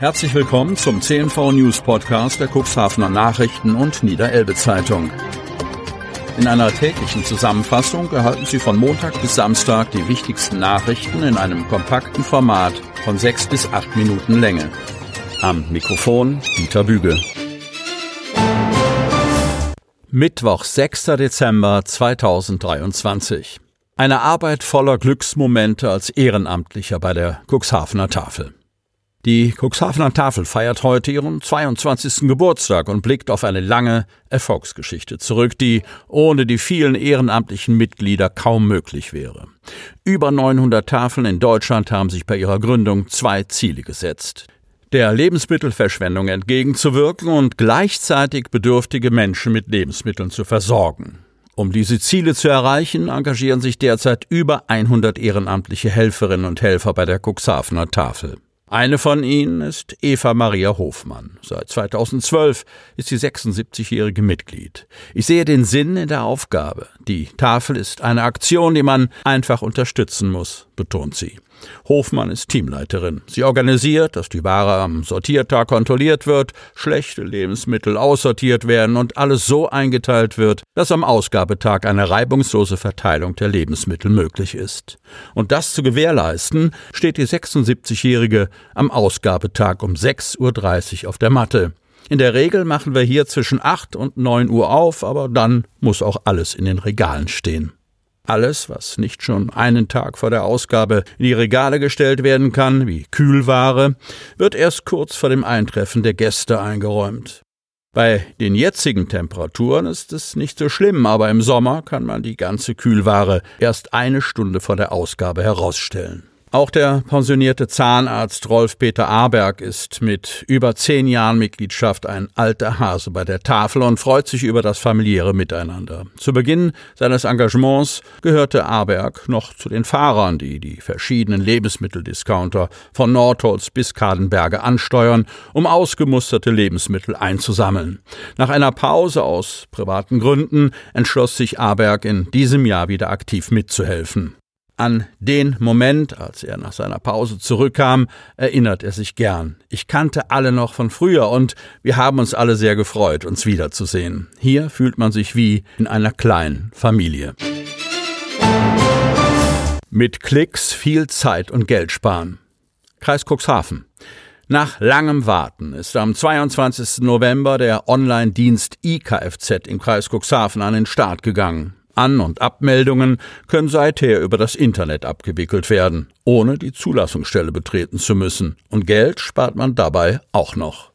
Herzlich willkommen zum CNV News Podcast der Cuxhavener Nachrichten und Niederelbe Zeitung. In einer täglichen Zusammenfassung erhalten Sie von Montag bis Samstag die wichtigsten Nachrichten in einem kompakten Format von sechs bis acht Minuten Länge. Am Mikrofon Dieter Bügel. Mittwoch, 6. Dezember 2023. Eine Arbeit voller Glücksmomente als Ehrenamtlicher bei der Cuxhavener Tafel. Die Cuxhavener Tafel feiert heute ihren 22. Geburtstag und blickt auf eine lange Erfolgsgeschichte zurück, die ohne die vielen ehrenamtlichen Mitglieder kaum möglich wäre. Über 900 Tafeln in Deutschland haben sich bei ihrer Gründung zwei Ziele gesetzt. Der Lebensmittelverschwendung entgegenzuwirken und gleichzeitig bedürftige Menschen mit Lebensmitteln zu versorgen. Um diese Ziele zu erreichen, engagieren sich derzeit über 100 ehrenamtliche Helferinnen und Helfer bei der Cuxhavener Tafel. Eine von ihnen ist Eva Maria Hofmann. Seit 2012 ist sie 76-jährige Mitglied. Ich sehe den Sinn in der Aufgabe. Die Tafel ist eine Aktion, die man einfach unterstützen muss, betont sie. Hofmann ist Teamleiterin. Sie organisiert, dass die Ware am Sortiertag kontrolliert wird, schlechte Lebensmittel aussortiert werden und alles so eingeteilt wird, dass am Ausgabetag eine reibungslose Verteilung der Lebensmittel möglich ist. Und das zu gewährleisten, steht die 76-Jährige am Ausgabetag um 6.30 Uhr auf der Matte. In der Regel machen wir hier zwischen 8 und 9 Uhr auf, aber dann muss auch alles in den Regalen stehen. Alles, was nicht schon einen Tag vor der Ausgabe in die Regale gestellt werden kann, wie Kühlware, wird erst kurz vor dem Eintreffen der Gäste eingeräumt. Bei den jetzigen Temperaturen ist es nicht so schlimm, aber im Sommer kann man die ganze Kühlware erst eine Stunde vor der Ausgabe herausstellen. Auch der pensionierte Zahnarzt Rolf-Peter Aberg ist mit über zehn Jahren Mitgliedschaft ein alter Hase bei der Tafel und freut sich über das familiäre Miteinander. Zu Beginn seines Engagements gehörte Aberg noch zu den Fahrern, die die verschiedenen Lebensmitteldiscounter von Nordholz bis Kadenberge ansteuern, um ausgemusterte Lebensmittel einzusammeln. Nach einer Pause aus privaten Gründen entschloss sich Aberg in diesem Jahr wieder aktiv mitzuhelfen. An den Moment, als er nach seiner Pause zurückkam, erinnert er sich gern. Ich kannte alle noch von früher und wir haben uns alle sehr gefreut, uns wiederzusehen. Hier fühlt man sich wie in einer kleinen Familie. Mit Klicks viel Zeit und Geld sparen. Kreis Cuxhaven. Nach langem Warten ist am 22. November der Online-Dienst IKFZ im Kreis Cuxhaven an den Start gegangen. An- und Abmeldungen können seither über das Internet abgewickelt werden, ohne die Zulassungsstelle betreten zu müssen. Und Geld spart man dabei auch noch.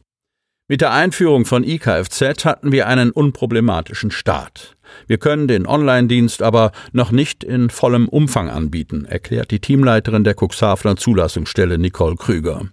Mit der Einführung von IKFZ hatten wir einen unproblematischen Start. Wir können den Online-Dienst aber noch nicht in vollem Umfang anbieten, erklärt die Teamleiterin der Cuxhavener Zulassungsstelle Nicole Krüger.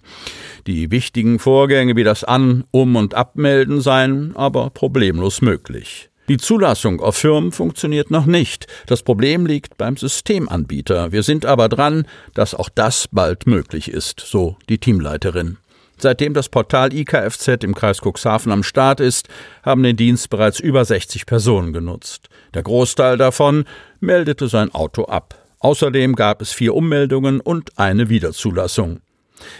Die wichtigen Vorgänge wie das An-, Um- und Abmelden seien aber problemlos möglich. Die Zulassung auf Firmen funktioniert noch nicht. Das Problem liegt beim Systemanbieter. Wir sind aber dran, dass auch das bald möglich ist, so die Teamleiterin. Seitdem das Portal IKFZ im Kreis Cuxhaven am Start ist, haben den Dienst bereits über 60 Personen genutzt. Der Großteil davon meldete sein Auto ab. Außerdem gab es vier Ummeldungen und eine Wiederzulassung.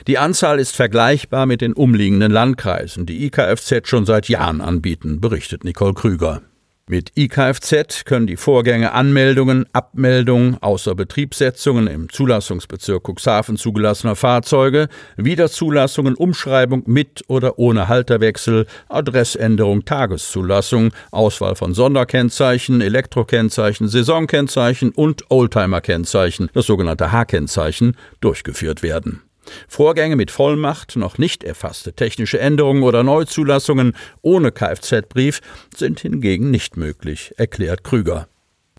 Die Anzahl ist vergleichbar mit den umliegenden Landkreisen, die IKFZ schon seit Jahren anbieten, berichtet Nicole Krüger. Mit IKFZ können die Vorgänge Anmeldungen, Abmeldungen, Außerbetriebssetzungen im Zulassungsbezirk Cuxhaven zugelassener Fahrzeuge, Wiederzulassungen, Umschreibung mit oder ohne Halterwechsel, Adressänderung, Tageszulassung, Auswahl von Sonderkennzeichen, Elektrokennzeichen, Saisonkennzeichen und Oldtimer-Kennzeichen, das sogenannte H-Kennzeichen, durchgeführt werden. Vorgänge mit Vollmacht, noch nicht erfasste technische Änderungen oder Neuzulassungen ohne Kfz-Brief sind hingegen nicht möglich, erklärt Krüger.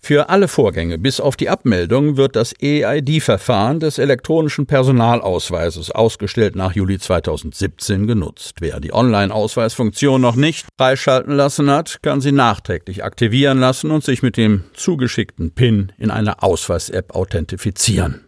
Für alle Vorgänge bis auf die Abmeldung wird das EID-Verfahren des elektronischen Personalausweises ausgestellt nach Juli 2017 genutzt. Wer die Online-Ausweisfunktion noch nicht freischalten lassen hat, kann sie nachträglich aktivieren lassen und sich mit dem zugeschickten PIN in einer Ausweis-App authentifizieren.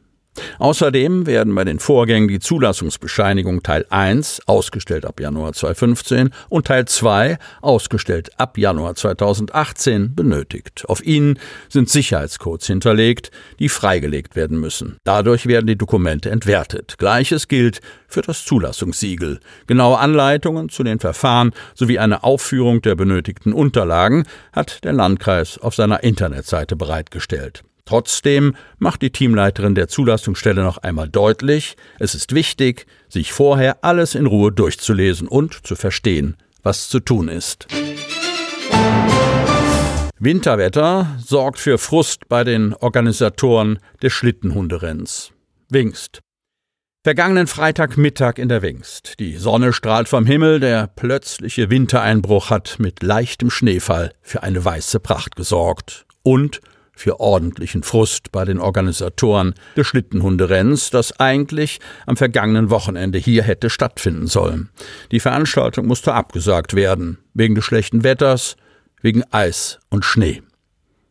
Außerdem werden bei den Vorgängen die Zulassungsbescheinigung Teil 1, ausgestellt ab Januar 2015, und Teil 2, ausgestellt ab Januar 2018, benötigt. Auf ihnen sind Sicherheitscodes hinterlegt, die freigelegt werden müssen. Dadurch werden die Dokumente entwertet. Gleiches gilt für das Zulassungssiegel. Genaue Anleitungen zu den Verfahren sowie eine Aufführung der benötigten Unterlagen hat der Landkreis auf seiner Internetseite bereitgestellt. Trotzdem macht die Teamleiterin der Zulassungsstelle noch einmal deutlich, es ist wichtig, sich vorher alles in Ruhe durchzulesen und zu verstehen, was zu tun ist. Winterwetter sorgt für Frust bei den Organisatoren des Schlittenhunderenns. Wingst. Vergangenen Freitagmittag in der Wingst. Die Sonne strahlt vom Himmel, der plötzliche Wintereinbruch hat mit leichtem Schneefall für eine weiße Pracht gesorgt. Und für ordentlichen Frust bei den Organisatoren des Schlittenhunderenns, das eigentlich am vergangenen Wochenende hier hätte stattfinden sollen. Die Veranstaltung musste abgesagt werden, wegen des schlechten Wetters, wegen Eis und Schnee.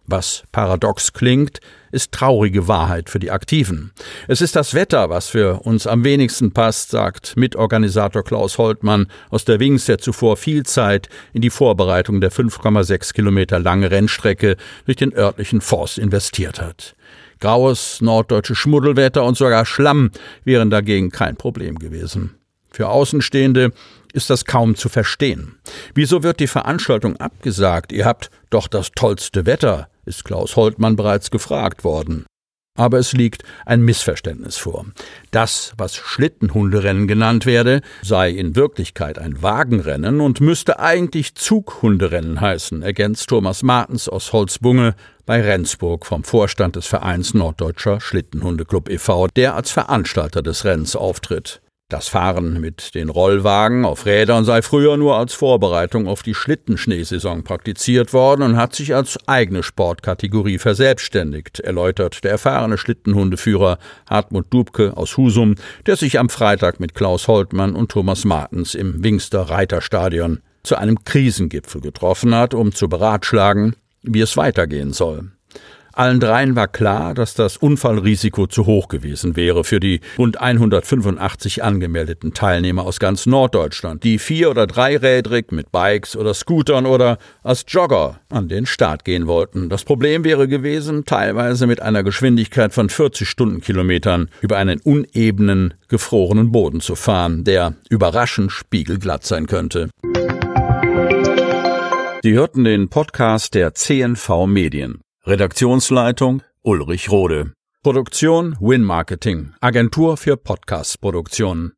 Was paradox klingt, ist traurige Wahrheit für die Aktiven. Es ist das Wetter, was für uns am wenigsten passt, sagt Mitorganisator Klaus Holtmann aus der Wings, der zuvor viel Zeit in die Vorbereitung der 5,6 Kilometer lange Rennstrecke durch den örtlichen Forst investiert hat. Graues norddeutsches Schmuddelwetter und sogar Schlamm wären dagegen kein Problem gewesen. Für Außenstehende ist das kaum zu verstehen. Wieso wird die Veranstaltung abgesagt? Ihr habt doch das tollste Wetter, ist Klaus Holtmann bereits gefragt worden. Aber es liegt ein Missverständnis vor. Das, was Schlittenhunderennen genannt werde, sei in Wirklichkeit ein Wagenrennen und müsste eigentlich Zughunderennen heißen, ergänzt Thomas Martens aus Holzbunge bei Rendsburg vom Vorstand des Vereins Norddeutscher Schlittenhundeclub e.V., der als Veranstalter des Rennens auftritt. Das Fahren mit den Rollwagen auf Rädern sei früher nur als Vorbereitung auf die Schlittenschneesaison praktiziert worden und hat sich als eigene Sportkategorie verselbstständigt, erläutert der erfahrene Schlittenhundeführer Hartmut Dubke aus Husum, der sich am Freitag mit Klaus Holtmann und Thomas Martens im Wingster Reiterstadion zu einem Krisengipfel getroffen hat, um zu beratschlagen, wie es weitergehen soll. Allen dreien war klar, dass das Unfallrisiko zu hoch gewesen wäre für die rund 185 angemeldeten Teilnehmer aus ganz Norddeutschland, die vier- oder dreirädrig mit Bikes oder Scootern oder als Jogger an den Start gehen wollten. Das Problem wäre gewesen, teilweise mit einer Geschwindigkeit von 40 Stundenkilometern über einen unebenen, gefrorenen Boden zu fahren, der überraschend spiegelglatt sein könnte. Sie hörten den Podcast der CNV Medien. Redaktionsleitung Ulrich Rode. Produktion Win Marketing, Agentur für Podcast-Produktionen.